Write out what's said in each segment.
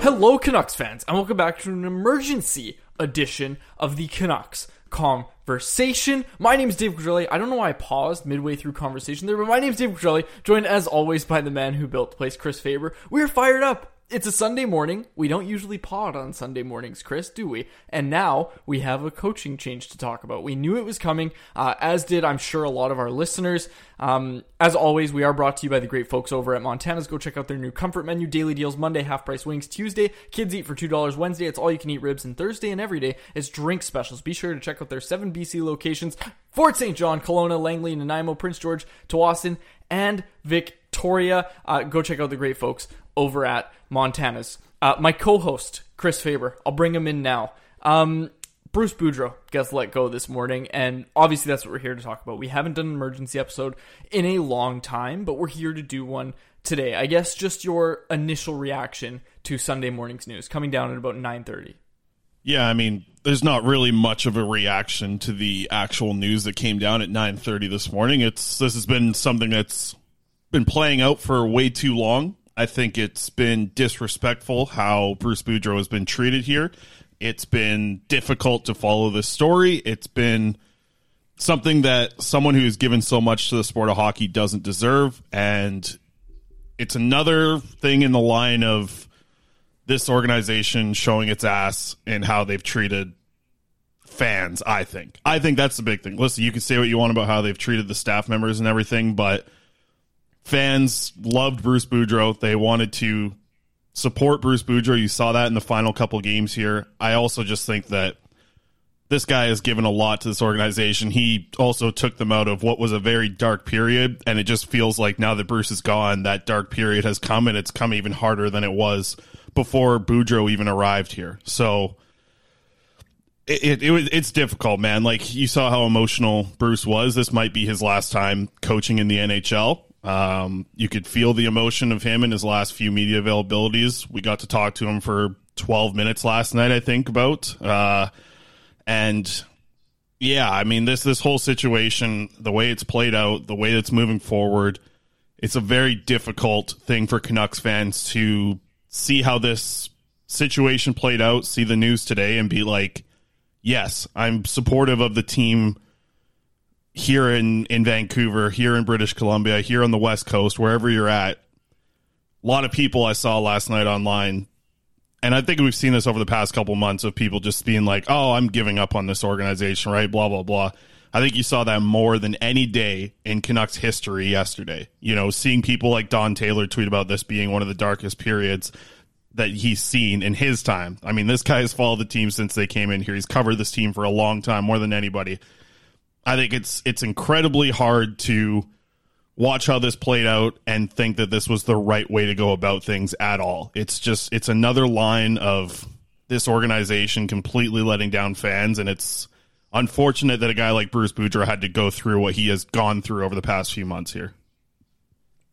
Hello, Canucks fans, and welcome back to an emergency edition of the Canucks Conversation. My name is Dave Quadrelli. I don't know why I paused midway through conversation there, but my name is Dave Quadrelli, joined as always by the man who built the place, Chris Faber. We're fired up. It's a Sunday morning. We don't usually pod on Sunday mornings, Chris, do we? And now we have a coaching change to talk about. We knew it was coming, uh, as did, I'm sure, a lot of our listeners. Um, as always, we are brought to you by the great folks over at Montana's. Go check out their new comfort menu, daily deals Monday, half price wings Tuesday, kids eat for $2 Wednesday, it's all you can eat ribs, and Thursday and every day is drink specials. Be sure to check out their seven BC locations Fort St. John, Kelowna, Langley, Nanaimo, Prince George, Tsawwassen, and Victoria. Uh, go check out the great folks over at Montana's. Uh, my co-host Chris Faber, I'll bring him in now. Um, Bruce Boudreau gets let go this morning, and obviously that's what we're here to talk about. We haven't done an emergency episode in a long time, but we're here to do one today. I guess just your initial reaction to Sunday morning's news coming down at about nine thirty. Yeah, I mean, there's not really much of a reaction to the actual news that came down at 9:30 this morning. It's this has been something that's been playing out for way too long. I think it's been disrespectful how Bruce Boudreau has been treated here. It's been difficult to follow this story. It's been something that someone who's given so much to the sport of hockey doesn't deserve and it's another thing in the line of this organization showing its ass and how they've treated fans, I think. I think that's the big thing. Listen, you can say what you want about how they've treated the staff members and everything, but fans loved Bruce Boudreau. They wanted to support Bruce Boudreau. You saw that in the final couple games here. I also just think that this guy has given a lot to this organization. He also took them out of what was a very dark period, and it just feels like now that Bruce is gone, that dark period has come, and it's come even harder than it was before Boudreau even arrived here. So it, it, it it's difficult, man. Like you saw how emotional Bruce was. This might be his last time coaching in the NHL. Um, you could feel the emotion of him in his last few media availabilities. We got to talk to him for 12 minutes last night, I think, about. Uh, and yeah, I mean this this whole situation, the way it's played out, the way it's moving forward, it's a very difficult thing for Canucks fans to see how this situation played out, see the news today, and be like, yes, I'm supportive of the team here in in Vancouver, here in British Columbia, here on the West Coast, wherever you're at. A lot of people I saw last night online, and I think we've seen this over the past couple months of people just being like, "Oh, I'm giving up on this organization," right? Blah blah blah. I think you saw that more than any day in Canucks history yesterday. You know, seeing people like Don Taylor tweet about this being one of the darkest periods that he's seen in his time. I mean, this guy has followed the team since they came in here. He's covered this team for a long time, more than anybody. I think it's it's incredibly hard to watch how this played out and think that this was the right way to go about things at all. It's just it's another line of this organization completely letting down fans and it's unfortunate that a guy like Bruce Boudreau had to go through what he has gone through over the past few months here.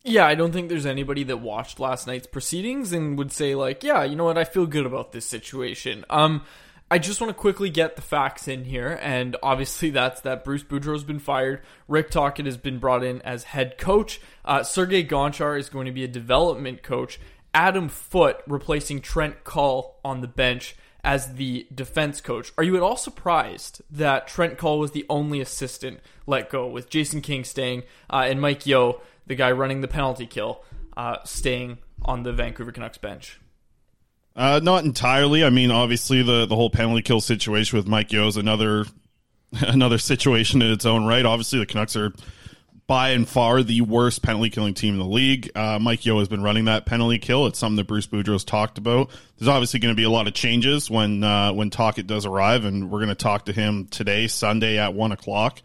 Yeah, I don't think there's anybody that watched last night's proceedings and would say like, yeah, you know what, I feel good about this situation. Um, I just want to quickly get the facts in here, and obviously that's that Bruce Boudreau's been fired. Rick Tocchet has been brought in as head coach. Uh, Sergei Gonchar is going to be a development coach. Adam Foote replacing Trent Cull on the bench as the defense coach. Are you at all surprised that Trent Cull was the only assistant let go, with Jason King staying uh, and Mike Yeo, the guy running the penalty kill, uh, staying on the Vancouver Canucks bench? Uh, not entirely. I mean, obviously the the whole penalty kill situation with Mike Yeo is another another situation in its own right. Obviously, the Canucks are by and far the worst penalty killing team in the league. Uh, Mike Yeo has been running that penalty kill. It's something that Bruce Boudreau's talked about. There's obviously going to be a lot of changes when uh, when Tocchet does arrive, and we're going to talk to him today, Sunday at one o'clock.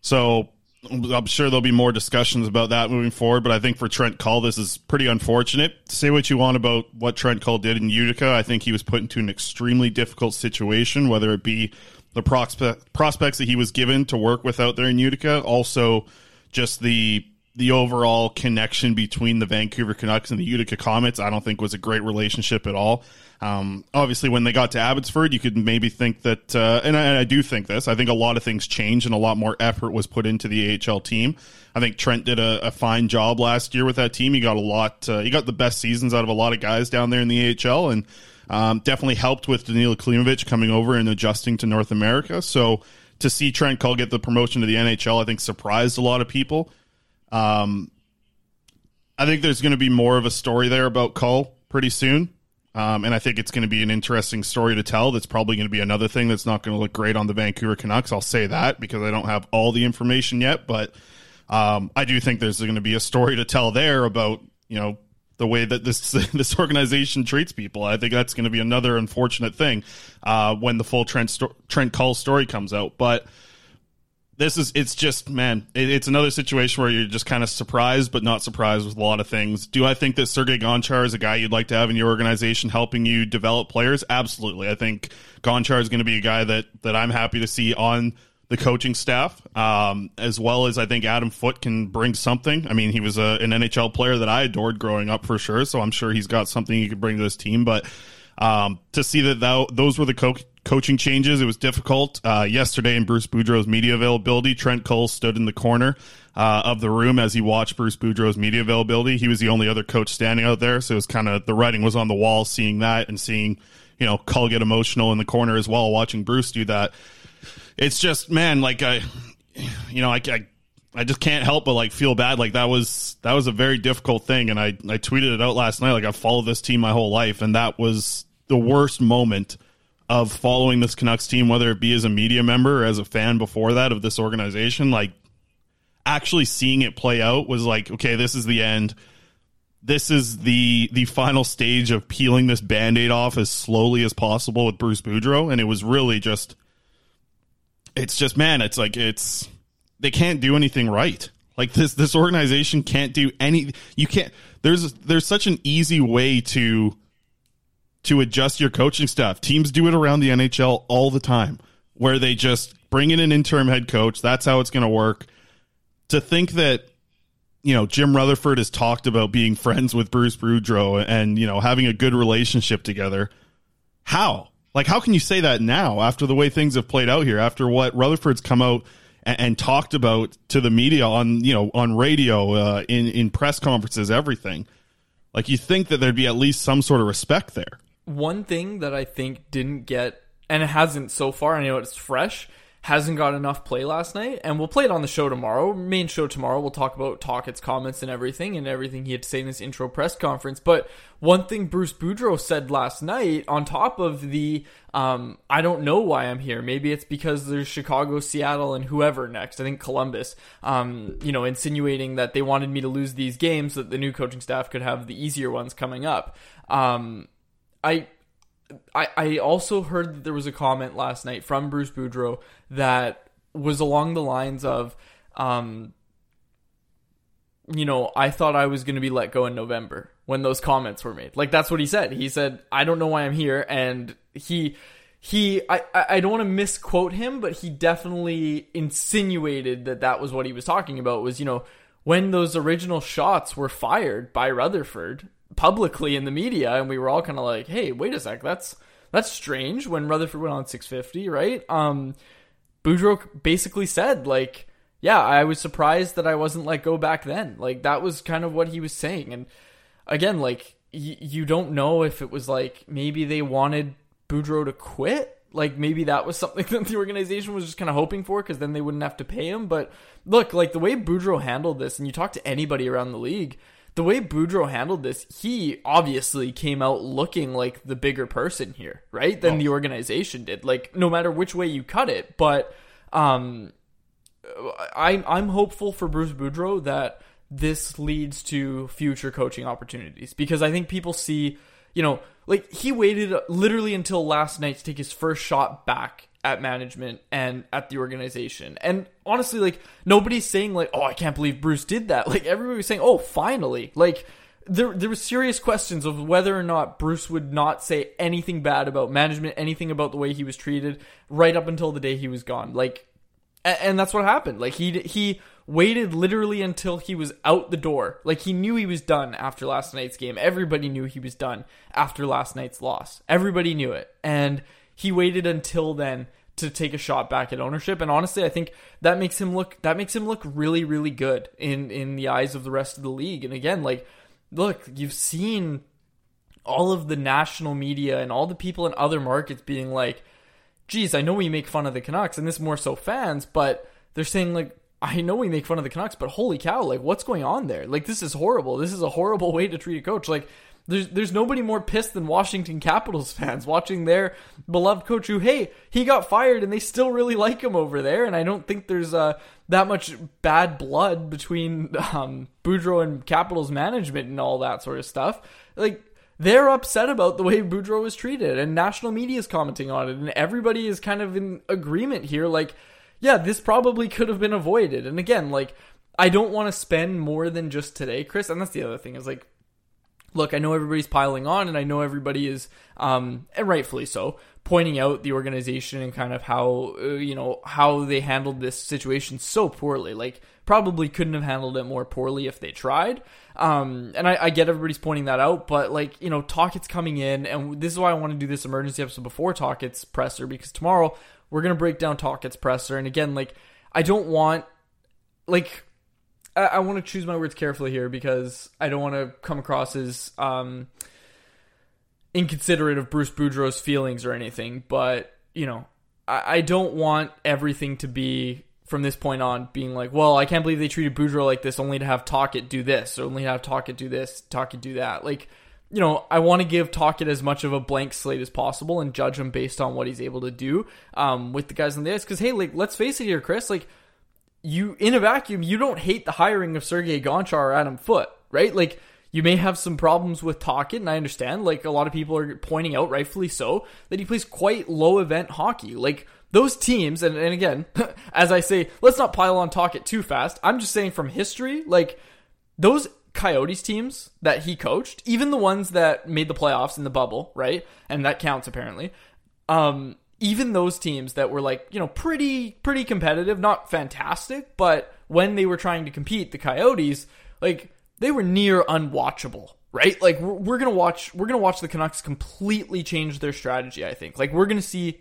So I'm sure there'll be more discussions about that moving forward. But I think for Trent Cull, this is pretty unfortunate. Say what you want about what Trent Cull did in Utica. I think he was put into an extremely difficult situation, whether it be the prospect, prospects that he was given to work with out there in Utica, also just the the overall connection between the Vancouver Canucks and the Utica Comets, I don't think was a great relationship at all. Um, obviously, when they got to Abbotsford, you could maybe think that, uh, and, I, and, I, do think this. I think a lot of things changed and a lot more effort was put into the AHL team. I think Trent did a, a fine job last year with that team. He got a lot. Uh, he got the best seasons out of a lot of guys down there in the AHL, and um, definitely helped with Danila Klimovich coming over and adjusting to North America. So to see Trent Cull get the promotion to the NHL, I think surprised a lot of people. Um, I think there's going to be more of a story there about Cull pretty soon. Um, and I think it's going to be an interesting story to tell. That's probably going to be another thing that's not going to look great on the Vancouver Canucks. I'll say that because I don't have all the information yet, but um, I do think there's going to be a story to tell there about you know the way that this this organization treats people. I think that's going to be another unfortunate thing uh, when the full Trent sto- Trent Cull story comes out. But this is it's just man, it, it's another situation where you're just kind of surprised, but not surprised with a lot of things. Do I think that Sergei Gonchar is a guy you'd like to have in your organization helping you develop players? Absolutely. I think Gonchar is going to be a guy that that I'm happy to see on the coaching staff, um, as well as I think Adam Foote can bring something. I mean, he was a, an NHL player that I adored growing up for sure, so I'm sure he's got something he could bring to this team. But um, to see that, that those were the co- coaching changes, it was difficult. Uh, yesterday in Bruce Boudreau's media availability, Trent Cull stood in the corner uh, of the room as he watched Bruce Boudreau's media availability. He was the only other coach standing out there, so it was kind of the writing was on the wall. Seeing that and seeing you know Cull get emotional in the corner as well, watching Bruce do that it's just man, like I, you know, I, I, I just can't help but like feel bad. Like that was that was a very difficult thing, and I I tweeted it out last night. Like I've followed this team my whole life, and that was the worst moment of following this Canucks team, whether it be as a media member or as a fan before that of this organization. Like actually seeing it play out was like, okay, this is the end. This is the the final stage of peeling this band-aid off as slowly as possible with Bruce Boudreau. And it was really just it's just man, it's like it's they can't do anything right. Like this this organization can't do any you can't there's there's such an easy way to to adjust your coaching staff. Teams do it around the NHL all the time where they just bring in an interim head coach. That's how it's going to work. To think that you know Jim Rutherford has talked about being friends with Bruce Boudreau and you know having a good relationship together. How? Like, how can you say that now after the way things have played out here? After what Rutherford's come out and, and talked about to the media on you know on radio, uh, in in press conferences, everything. Like, you think that there'd be at least some sort of respect there. One thing that I think didn't get, and it hasn't so far. I know it's fresh. hasn't got enough play last night, and we'll play it on the show tomorrow. Main show tomorrow, we'll talk about Tocchet's comments and everything, and everything he had to say in his intro press conference. But one thing Bruce Boudreau said last night, on top of the, um, I don't know why I'm here. Maybe it's because there's Chicago, Seattle, and whoever next. I think Columbus. Um, you know, insinuating that they wanted me to lose these games so that the new coaching staff could have the easier ones coming up. Um, I I, I also heard that there was a comment last night from Bruce Boudreau that was along the lines of, um, you know, I thought I was going to be let go in November when those comments were made. Like that's what he said. He said, "I don't know why I'm here," and he he I I don't want to misquote him, but he definitely insinuated that that was what he was talking about. Was you know when those original shots were fired by Rutherford publicly in the media, and we were all kind of like, "Hey, wait a sec, that's that's strange." When Rutherford went on 650, right? Um, Boudreau basically said like, "Yeah, I was surprised that I wasn't like go back then." Like that was kind of what he was saying, and again, like y- you don't know if it was like maybe they wanted Boudreau to quit. Like maybe that was something that the organization was just kind of hoping for because then they wouldn't have to pay him. But look, like the way Boudreau handled this, and you talk to anybody around the league, the way Boudreau handled this, he obviously came out looking like the bigger person here, right? Than oh. the organization did. Like no matter which way you cut it, but um, I'm I'm hopeful for Bruce Boudreau that this leads to future coaching opportunities because I think people see, you know, like he waited literally until last night to take his first shot back at management and at the organization. And honestly, like nobody's saying like, "Oh, I can't believe Bruce did that." Like everybody was saying, "Oh, finally!" Like there there were serious questions of whether or not Bruce would not say anything bad about management, anything about the way he was treated, right up until the day he was gone. Like, and that's what happened. Like he he waited literally until he was out the door. Like he knew he was done after last night's game. Everybody knew he was done after last night's loss. Everybody knew it, and he waited until then to take a shot back at ownership. And honestly I think that makes him look that makes him look really really good in in the eyes of the rest of the league. And again like look you've seen all of the national media and all the people in other markets being like geez I know we make fun of the Canucks and this more so fans but they're saying like I know we make fun of the Canucks but holy cow like what's going on there? Like this is horrible. This is a horrible way to treat a coach. Like there's there's nobody more pissed than Washington Capitals fans watching their beloved coach who hey he got fired and they still really like him over there. And I don't think there's uh, that much bad blood between um, Boudreau and Capitals management and all that sort of stuff. Like they're upset about the way Boudreau was treated and national media is commenting on it and everybody is kind of in agreement here. Like yeah this probably could have been avoided. And again like I don't want to spend more than just today Chris. And that's the other thing is like look, I know everybody's piling on, and I know everybody is, um, and rightfully so, pointing out the organization and kind of how uh, you know how they handled this situation so poorly. Like, probably couldn't have handled it more poorly if they tried. Um, and I, I get everybody's pointing that out, but like you know, Tocchet's coming in, and this is why I want to do this emergency episode before Tocchet's presser because tomorrow we're gonna break down Tocchet's presser, and again, like I don't want like I, I want to choose my words carefully here because I don't want to come across as um, inconsiderate of Bruce Boudreau's feelings or anything. But you know, I, I don't want everything to be from this point on being like, well, I can't believe they treated Boudreau like this, only to have Tocchet do this, or only have Tocchet do this, Tocchet do that. Like, you know, I want to give Tocchet as much of a blank slate as possible and judge him based on what he's able to do um, with the guys on the ice. Because hey, like, let's face it here, Chris, like you in a vacuum, you don't hate the hiring of Sergei Gonchar or Adam Foote, right? Like you may have some problems with Tocchet, and I understand. Like a lot of people are pointing out, rightfully so, that he plays quite low event hockey. Like those teams, and, and again, as I say, let's not pile on Tocchet too fast. I'm just saying from history, like those Coyotes teams that he coached, even the ones that made the playoffs in the bubble, right? And that counts apparently. Um, even those teams that were like, you know, pretty pretty competitive, not fantastic, but when they were trying to compete, the Coyotes, like they were near unwatchable, right? Like we're, we're going to watch we're going to watch the Canucks completely change their strategy, I think. Like we're going to see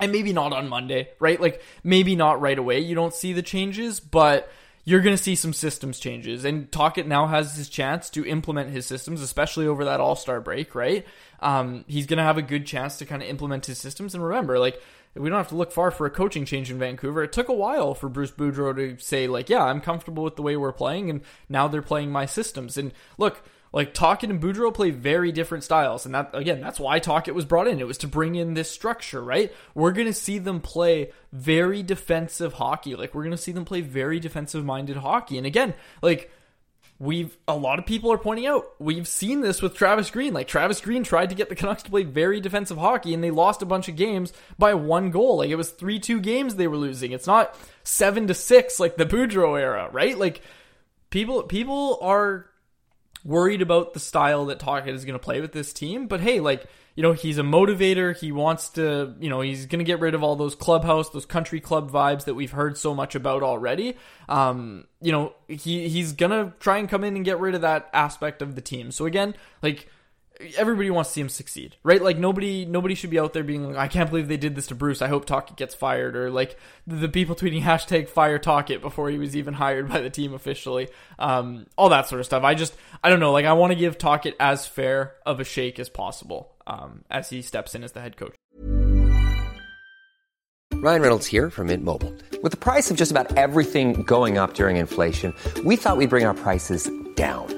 and maybe not on Monday, right? Like maybe not right away. You don't see the changes, but you're going to see some systems changes. And Tocchet now has his chance to implement his systems, especially over that All Star break, right? Um, he's going to have a good chance to kind of implement his systems. And remember, like we don't have to look far for a coaching change in Vancouver. It took a while for Bruce Boudreau to say like, yeah, I'm comfortable with the way we're playing, and now they're playing my systems. And look, like Tocchet and Boudreau play very different styles, and that again, that's why Tocchet was brought in. It was to bring in this structure, right? We're gonna see them play very defensive hockey. Like we're gonna see them play very defensive minded hockey. And again, like we've a lot of people are pointing out we've seen this with Travis Green. Like Travis Green tried to get the Canucks to play very defensive hockey, and they lost a bunch of games by one goal. Like it was three two games they were losing. It's not seven to six like the Boudreau era, right? Like people people are worried about the style that Tocchet is going to play with this team. But hey, like, you know, he's a motivator. He wants to, you know, he's going to get rid of all those clubhouse, those country club vibes that we've heard so much about already. Um, you know, he he's going to try and come in and get rid of that aspect of the team. So again, like everybody wants to see him succeed, right? Like nobody nobody should be out there being like, I can't believe they did this to Bruce. I hope Tocchet gets fired, or like the people tweeting hashtag fire Tocchet before he was even hired by the team officially. Um, all that sort of stuff. I just I don't know. Like I want to give Tocchet as fair of a shake as possible um, as he steps in as the head coach. Ryan Reynolds here from Mint Mobile. With the price of just about everything going up during inflation, we thought we'd bring our prices down.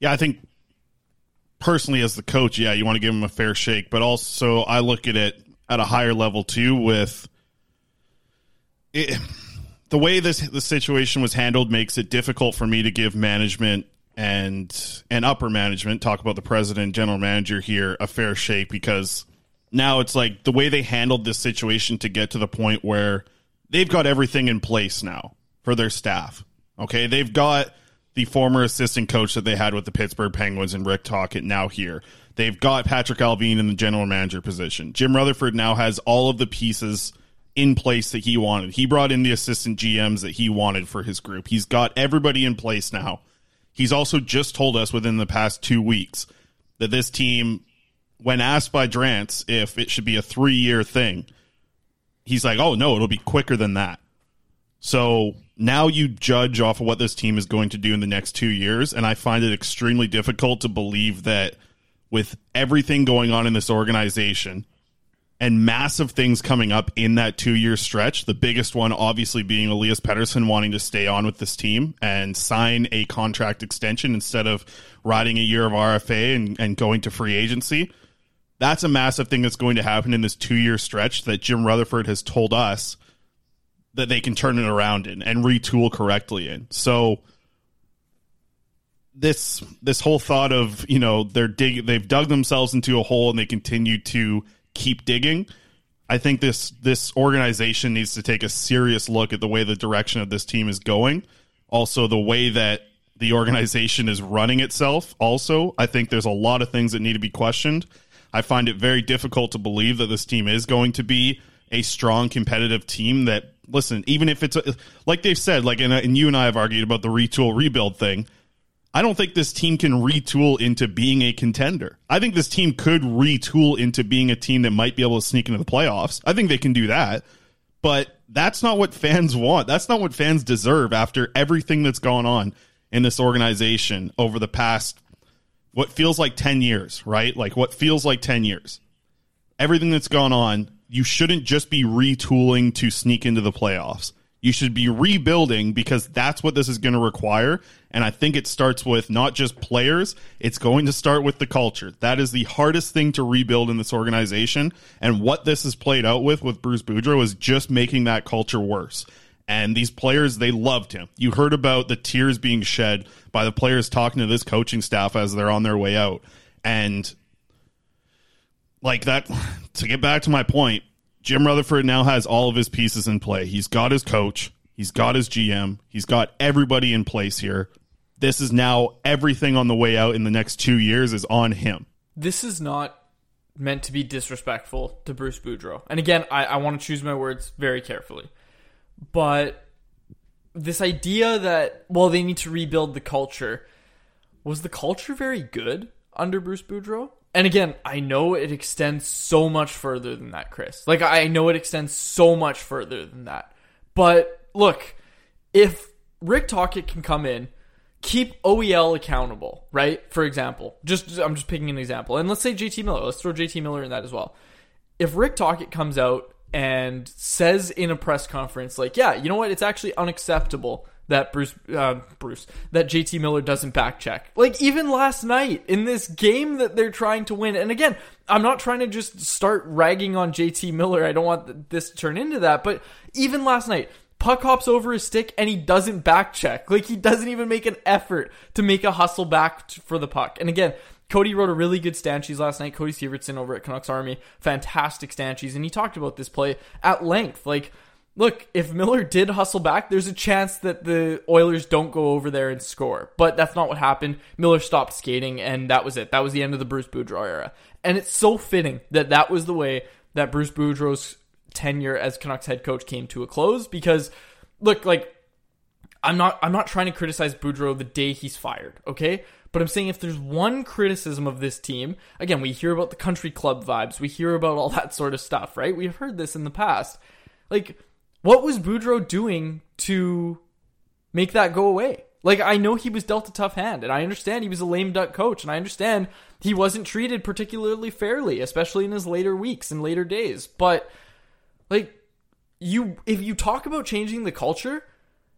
Yeah, I think personally as the coach, yeah, you want to give him a fair shake, but also I look at it at a higher level too with it, the way this the situation was handled makes it difficult for me to give management and and upper management talk about the president general manager here a fair shake because now it's like the way they handled this situation to get to the point where they've got everything in place now for their staff. Okay? They've got the former assistant coach that they had with the Pittsburgh Penguins and Rick Tocchet now here. They've got Patrik Allvin in the general manager position. Jim Rutherford now has all of the pieces in place that he wanted. He brought in the assistant GMs that he wanted for his group. He's got everybody in place now. He's also just told us within the past two weeks that this team, when asked by Drance if it should be a three year thing, he's like, oh, no, it'll be quicker than that. So now you judge off of what this team is going to do in the next two years, and I find it extremely difficult to believe that with everything going on in this organization and massive things coming up in that two year stretch, the biggest one obviously being Elias Pettersson wanting to stay on with this team and sign a contract extension instead of riding a year of RFA and, and going to free agency. That's a massive thing that's going to happen in this two year stretch that Jim Rutherford has told us that they can turn it around in and retool correctly in. So this this whole thought of you know they're dig they've dug themselves into a hole and they continue to keep digging. I think this this organization needs to take a serious look at the way the direction of this team is going. Also, the way that the organization is running itself. Also, I think there's a lot of things that need to be questioned. I find it very difficult to believe that this team is going to be a strong competitive team that listen even if it's a, like they've said like and, and you and i have argued about the retool rebuild thing i don't think this team can retool into being a contender i think this team could retool into being a team that might be able to sneak into the playoffs i think they can do that but that's not what fans want. That's not what fans deserve after everything that's gone on in this organization over the past what feels like 10 years, right? Like what feels like 10 years. Everything that's gone on, you shouldn't just be retooling to sneak into the playoffs. You should be rebuilding because that's what this is going to require. And I think it starts with not just players, it's going to start with the culture. That is the hardest thing to rebuild in this organization. And what this has played out with with Bruce Boudreau is just making that culture worse. And these players, they loved him. You heard about the tears being shed by the players talking to this coaching staff as they're on their way out. And like that, to get back to my point, Jim Rutherford now has all of his pieces in play. He's got his coach, he's got his GM, he's got everybody in place here. This is now everything on the way out in the next two years is on him. This is not meant to be disrespectful to Bruce Boudreau. And again, I, I want to choose my words very carefully. But this idea that, well, they need to rebuild the culture, was the culture very good under Bruce Boudreau? And again, I know it extends so much further than that, Chris. Like, I know it extends so much further than that. But look, if Rick Tocchet can come in, keep OEL accountable, right? For example, just I'm just picking an example. And let's say JT Miller. Let's throw JT Miller in that as well. If Rick Tocchet comes out and says in a press conference, like, yeah, you know what? It's actually unacceptable that Bruce, uh, Bruce, that JT Miller doesn't back check. Like, even last night in this game that they're trying to win. And again, I'm not trying to just start ragging on JT Miller. I don't want this to turn into that. But even last night, puck hops over his stick and he doesn't back check. Like, he doesn't even make an effort to make a hustle back for the puck. And again, Cody wrote a really good stanchies last night. Cody Severtson over at Canucks Army, fantastic stanchies, and he talked about this play at length. Like, look, if Miller did hustle back, there's a chance that the Oilers don't go over there and score. But that's not what happened. Miller stopped skating, and that was it. That was the end of the Bruce Boudreau era. And it's so fitting that that was the way that Bruce Boudreau's tenure as Canucks head coach came to a close. Because, look, like, I'm not I'm not trying to criticize Boudreau the day he's fired, okay? But I'm saying if there's one criticism of this team, again, we hear about the country club vibes, we hear about all that sort of stuff, right? We've heard this in the past. Like, what was Boudreau doing to make that go away? Like, I know he was dealt a tough hand, and I understand he was a lame duck coach, and I understand he wasn't treated particularly fairly, especially in his later weeks and later days. But, like, you, if you talk about changing the culture,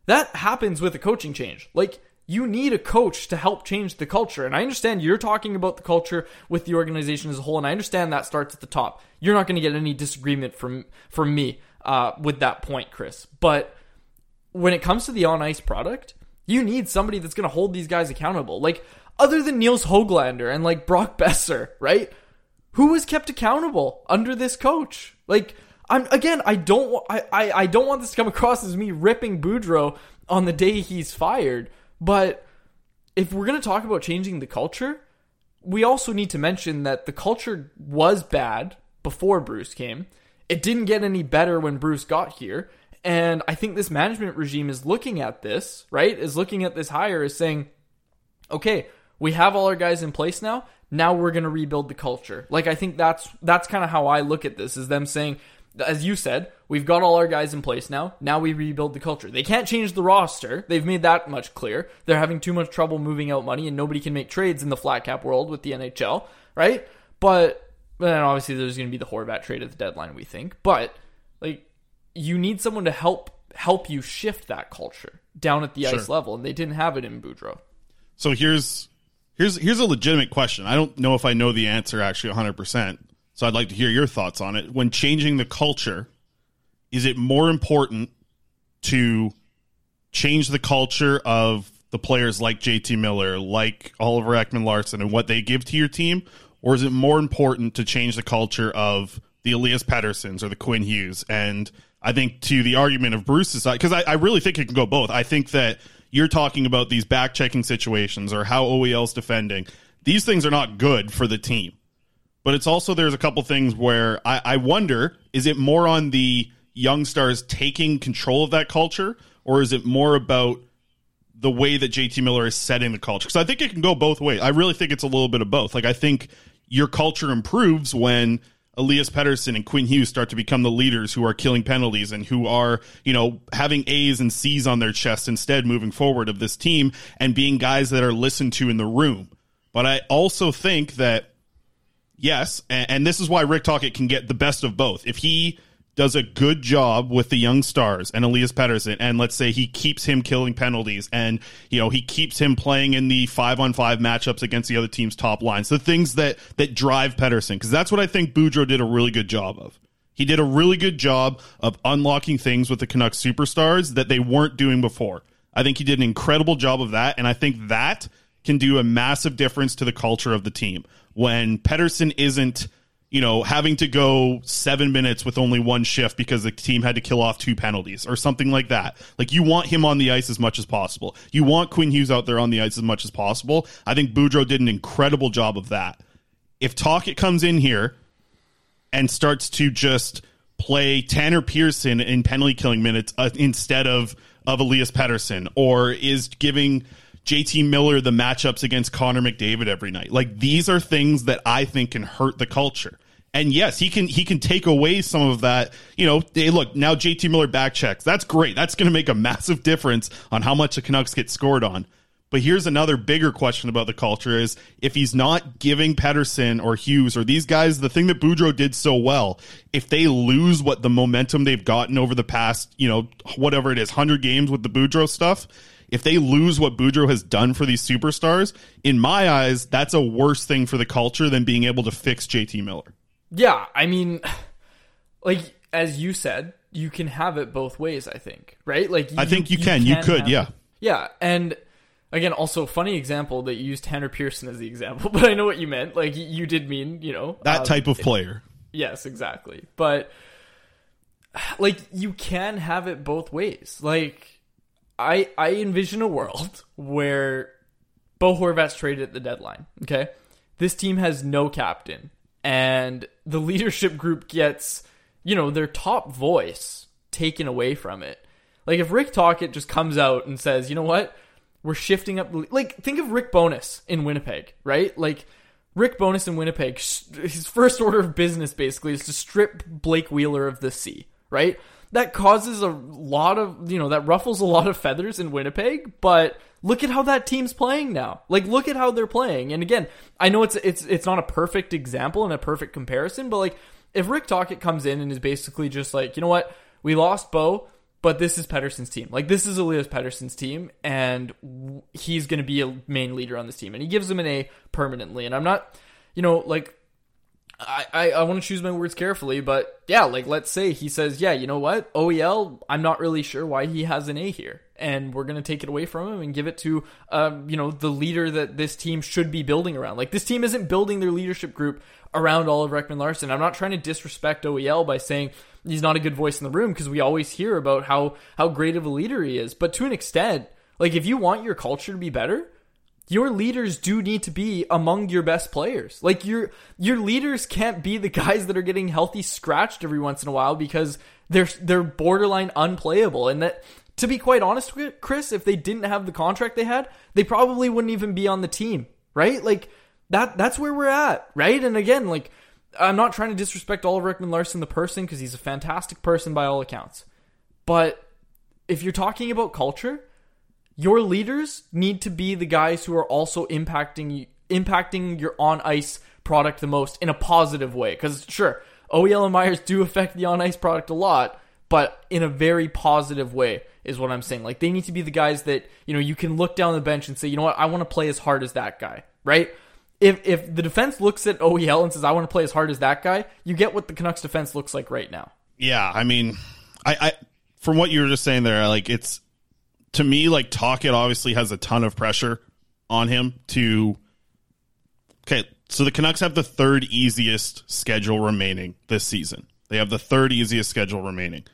that happens with a coaching change. Like, you need a coach to help change the culture. And I understand you're talking about the culture with the organization as a whole, and I understand that starts at the top. You're not going to get any disagreement from from me uh, with that point, Chris. But when it comes to the on ice product, you need somebody that's going to hold these guys accountable. Like other than Nils Hoglander and like Brock Boeser, right? Who was kept accountable under this coach? Like I'm again, I don't I, I, I don't want this to come across as me ripping Boudreau on the day he's fired but if we're going to talk about changing the culture, we also need to mention that the culture was bad before Bruce came. It didn't get any better when Bruce got here. And I think this management regime is looking at this, right? Is looking at this hire is saying, okay, we have all our guys in place now. Now we're going to rebuild the culture. Like I think that's that's kind of how I look at this is them saying, as you said, we've got all our guys in place now. Now we rebuild the culture. They can't change the roster. They've made that much clear. They're having too much trouble moving out money, and nobody can make trades in the flat cap world with the NHL, right? But then obviously there's going to be the Horvat trade at the deadline, we think. But like, you need someone to help help you shift that culture down at the sure. ice level, and they didn't have it in Boudreau. So here's here's here's a legitimate question. I don't know if I know the answer actually 100. percent so I'd like to hear your thoughts on it. When changing the culture, is it more important to change the culture of the players like JT Miller, like Oliver Ekman Larsson, and what they give to your team? Or is it more important to change the culture of the Elias Petterssons or the Quinn Hughes? And I think to the argument of Bruce's side, because I, I really think it can go both. I think that you're talking about these back checking situations or how OEL's defending. These things are not good for the team but it's also there's a couple things where I, I wonder is it more on the young stars taking control of that culture, or is it more about the way that JT Miller is setting the culture? Because I think it can go both ways. I really think it's a little bit of both. Like I think your culture improves when Elias Pettersson and Quinn Hughes start to become the leaders who are killing penalties and who are, you know, having A's and C's on their chest instead moving forward of this team and being guys that are listened to in the room. But I also think that, yes, and, and this is why Rick Tocchet can get the best of both. If he does a good job with the young stars and Elias Pettersson, and let's say he keeps him killing penalties and, you know, he keeps him playing in the five on five matchups against the other team's top lines, the things that, that drive Pettersson, because that's what I think Boudreau did a really good job of. He did a really good job of unlocking things with the Canucks superstars that they weren't doing before. I think he did an incredible job of that, and I think that can do a massive difference to the culture of the team. When Pettersson isn't – you know, having to go seven minutes with only one shift because the team had to kill off two penalties or something like that. Like you want him on the ice as much as possible. You want Quinn Hughes out there on the ice as much as possible. I think Boudreau did an incredible job of that. If Tocchet comes in here and starts to just play Tanner Pearson in penalty killing minutes uh, instead of of Elias Pettersson, or is giving JT Miller the matchups against Connor McDavid every night. Like these are things that I think can hurt the culture. And yes, he can he can take away some of that. You know, hey, look now JT Miller back checks. That's great. That's going to make a massive difference on how much the Canucks get scored on. But here's another bigger question about the culture: is if he's not giving Pettersson or Hughes or these guys the thing that Boudreau did so well, if they lose what the momentum they've gotten over the past, you know, whatever it is, hundred games with the Boudreau stuff, if they lose what Boudreau has done for these superstars, in my eyes, that's a worse thing for the culture than being able to fix JT Miller. Yeah, I mean, like as you said, you can have it both ways. I think, right? Like, you, I think you, you can. You could, yeah, yeah. And again, also funny example that you used Tanner Pearson as the example, but I know what you meant. Like, you did mean, you know, that um, type of player. It, yes, exactly. But like, you can have it both ways. Like, I I envision a world where Bo Horvat's traded at the deadline. Okay, this team has no captain and the leadership group gets, you know, their top voice taken away from it. Like if Rick Tocchet just comes out and says, you know what, we're shifting up. Like think of Rick Bowness in Winnipeg, right? Like Rick Bowness in Winnipeg, his first order of business basically is to strip Blake Wheeler of the C, right? That causes a lot of, you know, that ruffles a lot of feathers in Winnipeg, but look at how that team's playing now. Like look at how they're playing. And again, I know it's it's it's not a perfect example and a perfect comparison, but like if Rick Tocchet comes in and is basically just like, you know what, we lost Bo, but this is Pettersson's team. Like this is Elias Pettersson's team, and he's going to be a main leader on this team, and he gives them an A permanently. And I'm not, you know, like I, I, I want to choose my words carefully, but yeah, like let's say he says, yeah, you know what, OEL, I'm not really sure why he has an A here, and we're gonna take it away from him and give it to, um, you know, the leader that this team should be building around. Like this team isn't building their leadership group around Oliver Ekman-Larsson. I'm not trying to disrespect OEL by saying he's not a good voice in the room because we always hear about how how great of a leader he is, but to an extent, like if you want your culture to be better your leaders do need to be among your best players. Like your your leaders can't be the guys that are getting healthy scratched every once in a while because they're they're borderline unplayable. And that to be quite honest with Chris, if they didn't have the contract they had, they probably wouldn't even be on the team, right? Like that that's where we're at, right? And again, like I'm not trying to disrespect Oliver Ekman-Larsson the person because he's a fantastic person by all accounts. But if you're talking about culture, your leaders need to be the guys who are also impacting impacting your on ice product the most in a positive way. Because sure, OEL and Myers do affect the on ice product a lot, but in a very positive way is what I'm saying. Like they need to be the guys that you know you can look down the bench and say, you know what, I want to play as hard as that guy, right? If if the defense looks at OEL and says, I want to play as hard as that guy, you get what the Canucks defense looks like right now. Yeah, I mean, I, I from what you were just saying there, like it's to me, like Tocchet obviously has a ton of pressure on him to. Okay, so the Canucks have the third easiest schedule remaining this season. They have the third easiest schedule remaining.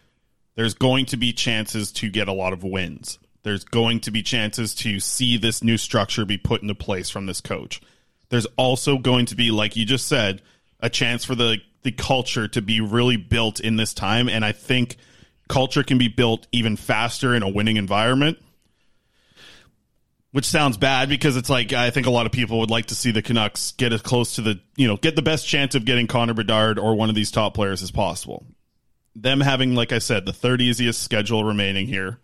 There's going to be chances to get a lot of wins. There's going to be chances to see this new structure be put into place from this coach. There's also going to be, like you just said, a chance for the the culture to be really built in this time. And I think culture can be built even faster in a winning environment. which sounds bad because it's like I think a lot of people would like to see the Canucks get as close to the you know get the best chance of getting Connor Bedard or one of these top players as possible. Them having, like I said, the third easiest schedule remaining here.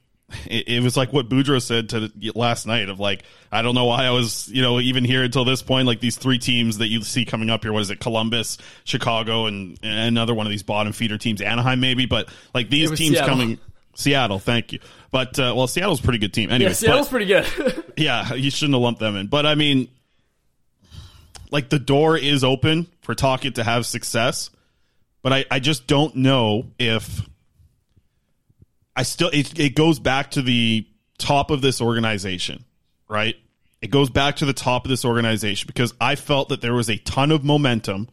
It, it was like what Boudreau said to last night of like I don't know why I was you know even here until this point like these three teams that you see coming up here what is it Columbus Chicago and, and another one of these bottom feeder teams Anaheim maybe but like these teams Seattle. coming Seattle thank you but uh, well Seattle's a pretty good team anyway yeah, Seattle's pretty good. yeah, you shouldn't have lumped them in. But I mean, like the door is open for Tocchet to have success, but I, I just don't know if I still it, it goes back to the top of this organization, right? It goes back to the top of this organization because I felt that there was a ton of momentum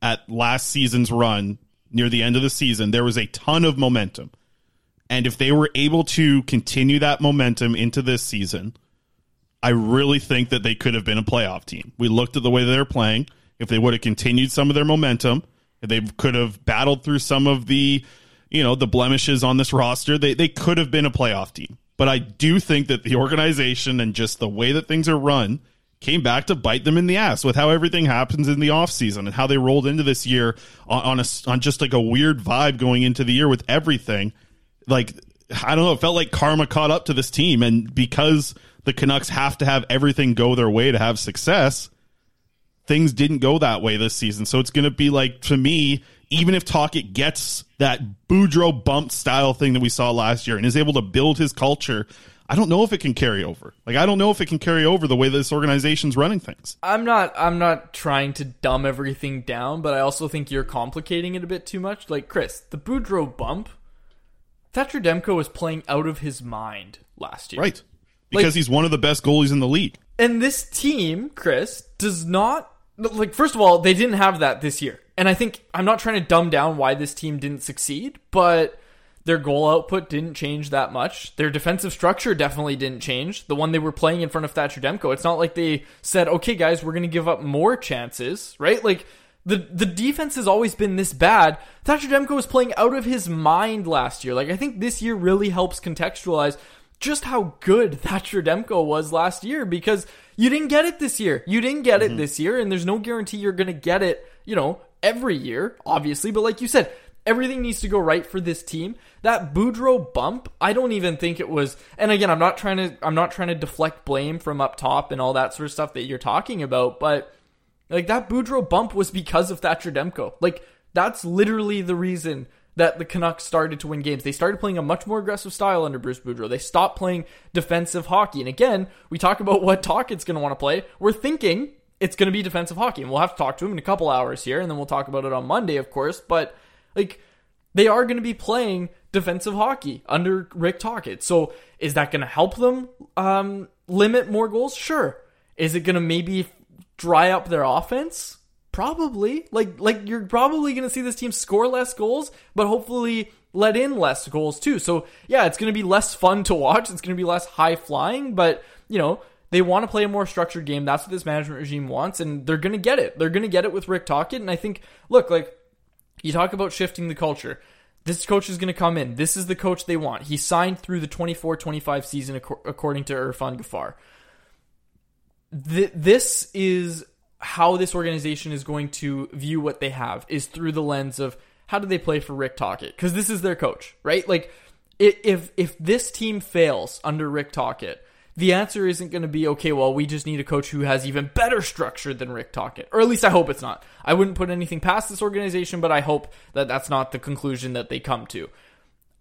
at last season's run near the end of the season. There was a ton of momentum. And if they were able to continue that momentum into this season, I really think that they could have been a playoff team. We looked at the way they're playing. If they would have continued some of their momentum, they could have battled through some of the, you know, the blemishes on this roster, they, they could have been a playoff team. But I do think that the organization and just the way that things are run came back to bite them in the ass with how everything happens in the offseason and how they rolled into this year on, on a on just like a weird vibe going into the year with everything. Like I don't know, it felt like karma caught up to this team and because the Canucks have to have everything go their way to have success, things didn't go that way this season. So it's going to be like to me, even if Tocchet gets that Boudreau bump style thing that we saw last year and is able to build his culture, I don't know if it can carry over. Like I don't know if it can carry over the way this organization's running things. I'm not I'm not trying to dumb everything down, but I also think you're complicating it a bit too much. Like Chris, the Boudreau bump, Thatcher Demko was playing out of his mind last year. Right. Because Like- he's one of the best goalies in the league. And this team, Chris, does not like first of all, they didn't have that this year. And I think I'm not trying to dumb down why this team didn't succeed, but their goal output didn't change that much. Their defensive structure definitely didn't change. The one they were playing in front of Thatcher Demko. It's not like they said, "Okay, guys, we're going to give up more chances," right? Like the the defense has always been this bad. Thatcher Demko was playing out of his mind last year. Like I think this year really helps contextualize just how good Thatcher Demko was last year because you didn't get it this year. You didn't get it mm-hmm. this year, and there's no guarantee you're going to get it, you know, every year, obviously. But like you said, everything needs to go right for this team. That Boudreau bump, I don't even think it was. And again, I'm not trying to, I'm not trying to deflect blame from up top and all that sort of stuff that you're talking about, but like that Boudreau bump was because of Thatcher Demko. Like that's literally the reason that the Canucks started to win games. They started playing a much more aggressive style under Bruce Boudreau. They stopped playing defensive hockey. And again, we talk about what Tocchet's going to want to play. We're thinking it's going to be defensive hockey. And we'll have to talk to him in a couple hours here, and then we'll talk about it on Monday, of course. But like they are going to be playing defensive hockey under Rick Tocchet. So is that going to help them um, limit more goals? Sure. Is it going to maybe dry up their offense? Probably. Like like you're probably going to see this team score less goals, but hopefully let in less goals too. So, yeah, it's going to be less fun to watch. It's going to be less high flying, but, you know, they want to play a more structured game. That's what this management regime wants, and they're going to get it. They're going to get it with Rick Tocchet, and I think, look, like, you talk about shifting the culture. This coach is going to come in. This is the coach they want. He signed through the 24 25 season, according to Irfan Gaffar. Th- this is how this organization is going to view what they have is through the lens of how do they play for Rick Tocchet? Because this is their coach, right? Like, if if this team fails under Rick Tocchet, the answer isn't going to be okay. Well, we just need a coach who has even better structure than Rick Tocchet, or at least I hope it's not. I wouldn't put anything past this organization, but I hope that that's not the conclusion that they come to.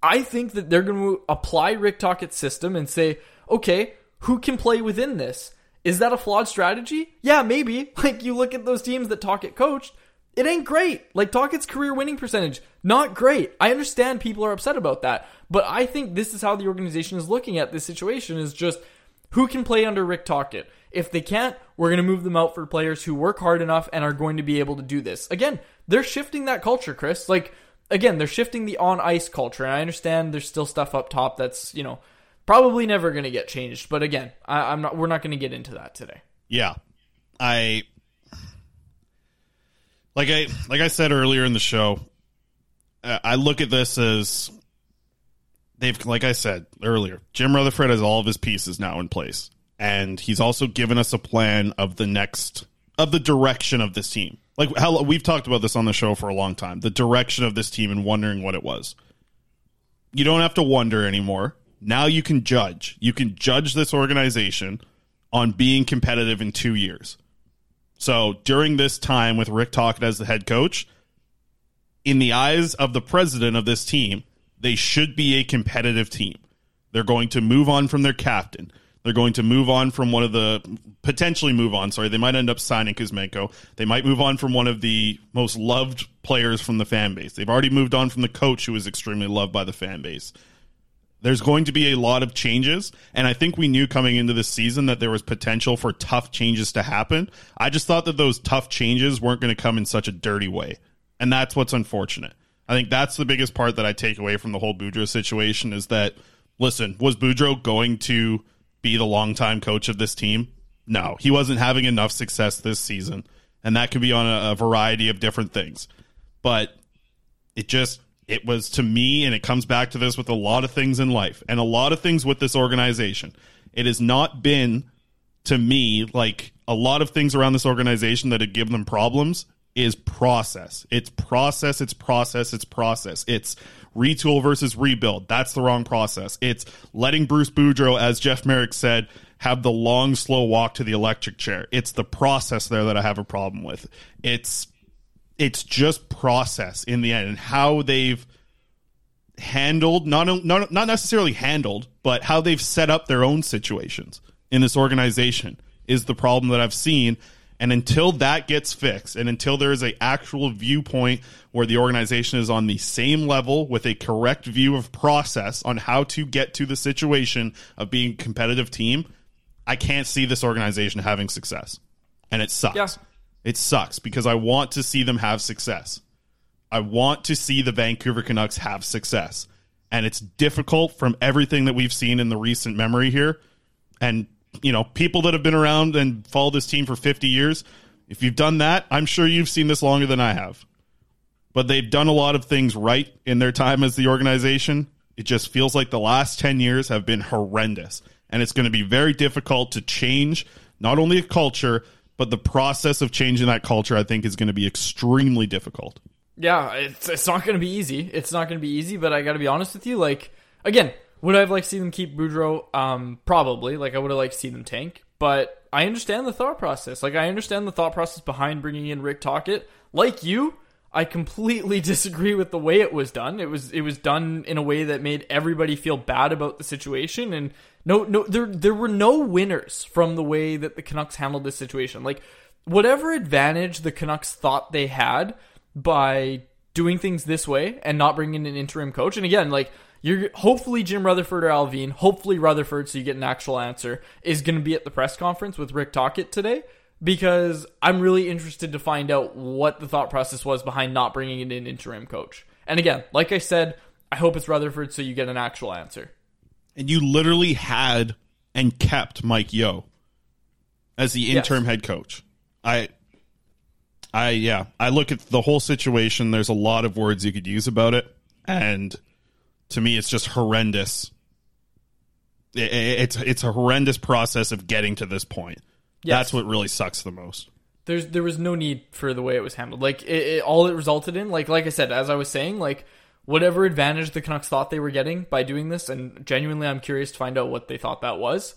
I think that they're going to apply Rick Tocchet's system and say, okay, who can play within this? Is that a flawed strategy? Yeah, maybe. Like you look at those teams that Tocchet coached, it ain't great. Like Tocchet's career winning percentage, not great. I understand people are upset about that, but I think this is how the organization is looking at this situation is just who can play under Rick Tocchet. If they can't, we're going to move them out for players who work hard enough and are going to be able to do this. Again, they're shifting that culture, Chris. Like again, they're shifting the on ice culture. And I understand there's still stuff up top that's, you know, probably never going to get changed. But again, I, I'm not. We're not going to get into that today. Yeah. I like I like I said earlier in the show, uh, I look at this as they've like I said earlier, Jim Rutherford has all of his pieces now in place. and he's also given us a plan of the next of the direction of this team. Like how we've talked about this on the show for a long time, the direction of this team and wondering what it was. You don't have to wonder anymore. Now you can judge. You can judge this organization on being competitive in 2 years. So, during this time with Rick Tocchet as the head coach, in the eyes of the president of this team, they should be a competitive team. They're going to move on from their captain. They're going to move on from one of the potentially move on. Sorry, they might end up signing Kuzmenko. They might move on from one of the most loved players from the fan base. They've already moved on from the coach who is extremely loved by the fan base. There's going to be a lot of changes, and I think we knew coming into this season that there was potential for tough changes to happen. I just thought that those tough changes weren't going to come in such a dirty way, and that's what's unfortunate. I think that's the biggest part that I take away from the whole Boudreau situation is that listen, was Boudreau going to be the longtime coach of this team? No, he wasn't having enough success this season, and that could be on a, a variety of different things. But it just it was to me, and it comes back to this with a lot of things in life and a lot of things with this organization. It has not been to me like a lot of things around this organization that have given them problems is process. It's process, it's process, it's process. It's retool versus rebuild. That's the wrong process. It's letting Bruce Boudreau, as Jeff Marek said, have the long, slow walk to the electric chair. It's the process there that I have a problem with. It's it's just process in the end and how they've handled not not not necessarily handled, but how they've set up their own situations in this organization is the problem that I've seen. And until that gets fixed, and until there is a actual viewpoint where the organization is on the same level with a correct view of process on how to get to the situation of being a competitive team, I can't see this organization having success. And it sucks. Yeah. It sucks because I want to see them have success. I want to see the Vancouver Canucks have success. And it's difficult from everything that we've seen in the recent memory here. And you know, people that have been around and followed this team for 50 years, if you've done that, I'm sure you've seen this longer than I have. But they've done a lot of things right in their time as the organization. It just feels like the last 10 years have been horrendous. And it's going to be very difficult to change not only a culture, but the process of changing that culture, I think, is going to be extremely difficult. Yeah, it's, it's not going to be easy. It's not going to be easy, but I got to be honest with you. Like, again, would I have liked to see them keep Boudreau? Um, probably. Like I would have liked to see them tank. But I understand the thought process. Like I understand the thought process behind bringing in Rick Tocchet. Like you, I completely disagree with the way it was done. It was it was done in a way that made everybody feel bad about the situation and no no there there were no winners from the way that the Canucks handled this situation. Like whatever advantage the Canucks thought they had by doing things this way and not bringing in an interim coach. And again, like you're hopefully Jim Rutherford or Allvin, hopefully Rutherford, so you get an actual answer, is going to be at the press conference with Rick Tocchet today because I'm really interested to find out what the thought process was behind not bringing in an interim coach. And again, like I said, I hope it's Rutherford so you get an actual answer. And you literally had and kept Mike Yeo as the interim yes. head coach. I I yeah, I look at the whole situation. There's a lot of words you could use about it, and to me, it's just horrendous. it's it's a horrendous process of getting to this point. Yes. That's what really sucks the most. There's there was no need for the way it was handled. Like it, it, all it resulted in, like like I said, as I was saying, like whatever advantage the Canucks thought they were getting by doing this, and genuinely, I'm curious to find out what they thought that was.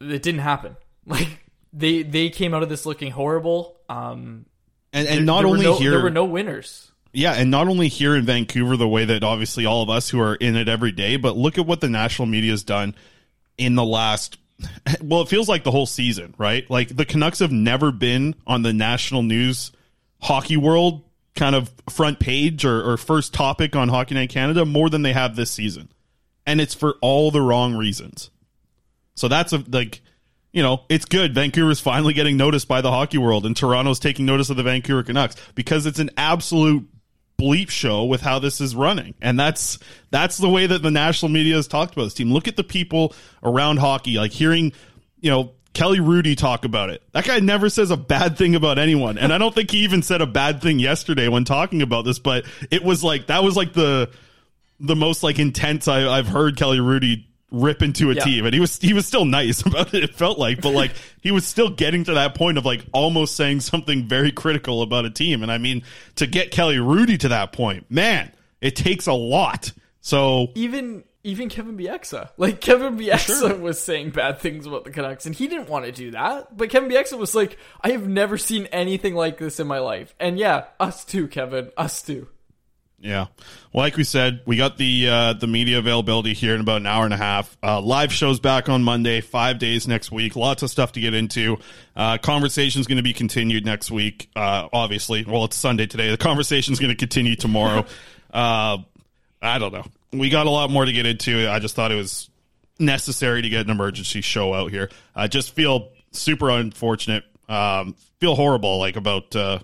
It didn't happen. Like they they came out of this looking horrible. Um, and and there, not there only no, here there were no winners. Yeah, and not only here in Vancouver, the way that obviously all of us who are in it every day, but look at what the national media has done in the last. Well, it feels like the whole season, right? Like the Canucks have never been on the national news hockey world kind of front page or, or first topic on Hockey Night Canada more than they have this season, and it's for all the wrong reasons. So that's a like you know, it's good. Vancouver's finally getting noticed by the hockey world, and Toronto's taking notice of the Vancouver Canucks because it's an absolute bleep show with how this is running. And that's that's the way that the national media has talked about this team. Look at the people around hockey, like hearing, you know, Kelly Hrudey talk about it. That guy never says a bad thing about anyone. And I don't think he even said a bad thing yesterday when talking about this, but it was like that was like the the most like intense I, have heard Kelly Hrudey rip into a Yeah. team, and he was he was still nice about it. It felt like, but like he was still getting to that point of like almost saying something very critical about a team. And I mean, to get Kelly Hrudey to that point, man, it takes a lot. So even even Kevin Bieksa. Like Kevin Bieksa was saying bad things about the Canucks, and he didn't want to do that. But Kevin Bieksa was like, "I have never seen anything like this in my life." And yeah, us too, Kevin, us too. Yeah. Well, like we said, we got the uh, the media availability here in about an hour and a half. Uh, live shows back on Monday, five days next week. Lots of stuff to get into. Uh, conversation's going to be continued next week. Uh, obviously, well, it's Sunday today. The conversation's going to continue tomorrow. uh, I don't know. We got a lot more to get into. I just thought it was necessary to get an emergency show out here. I just feel super unfortunate. Um, feel horrible, like about. Uh,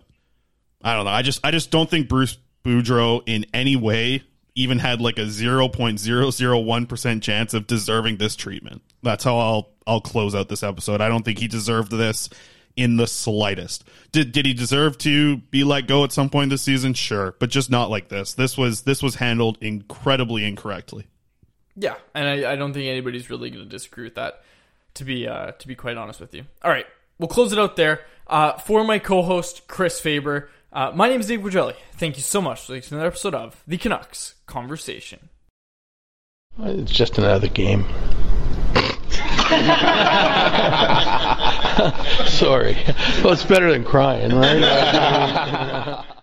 I don't know. I just I just don't think Bruce Boudreau in any way even had like a 0.001% chance of deserving this treatment. That's how I'll I'll close out this episode. I don't think he deserved this in the slightest. Did did he deserve to be let go at some point this season? Sure, but just not like this. This was this was handled incredibly incorrectly. Yeah, and I, I don't think anybody's really going to disagree with that. To be uh, to be quite honest with you. All right, we'll close it out there. Uh, for my co-host Chris Faber, uh, my name is Dave Quadrelli. Thank you so much for listening to another episode of the Canucks Conversation. It's just another game. Sorry. Well, it's better than crying, right?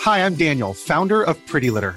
Hi, I'm Daniel, founder of Pretty Litter.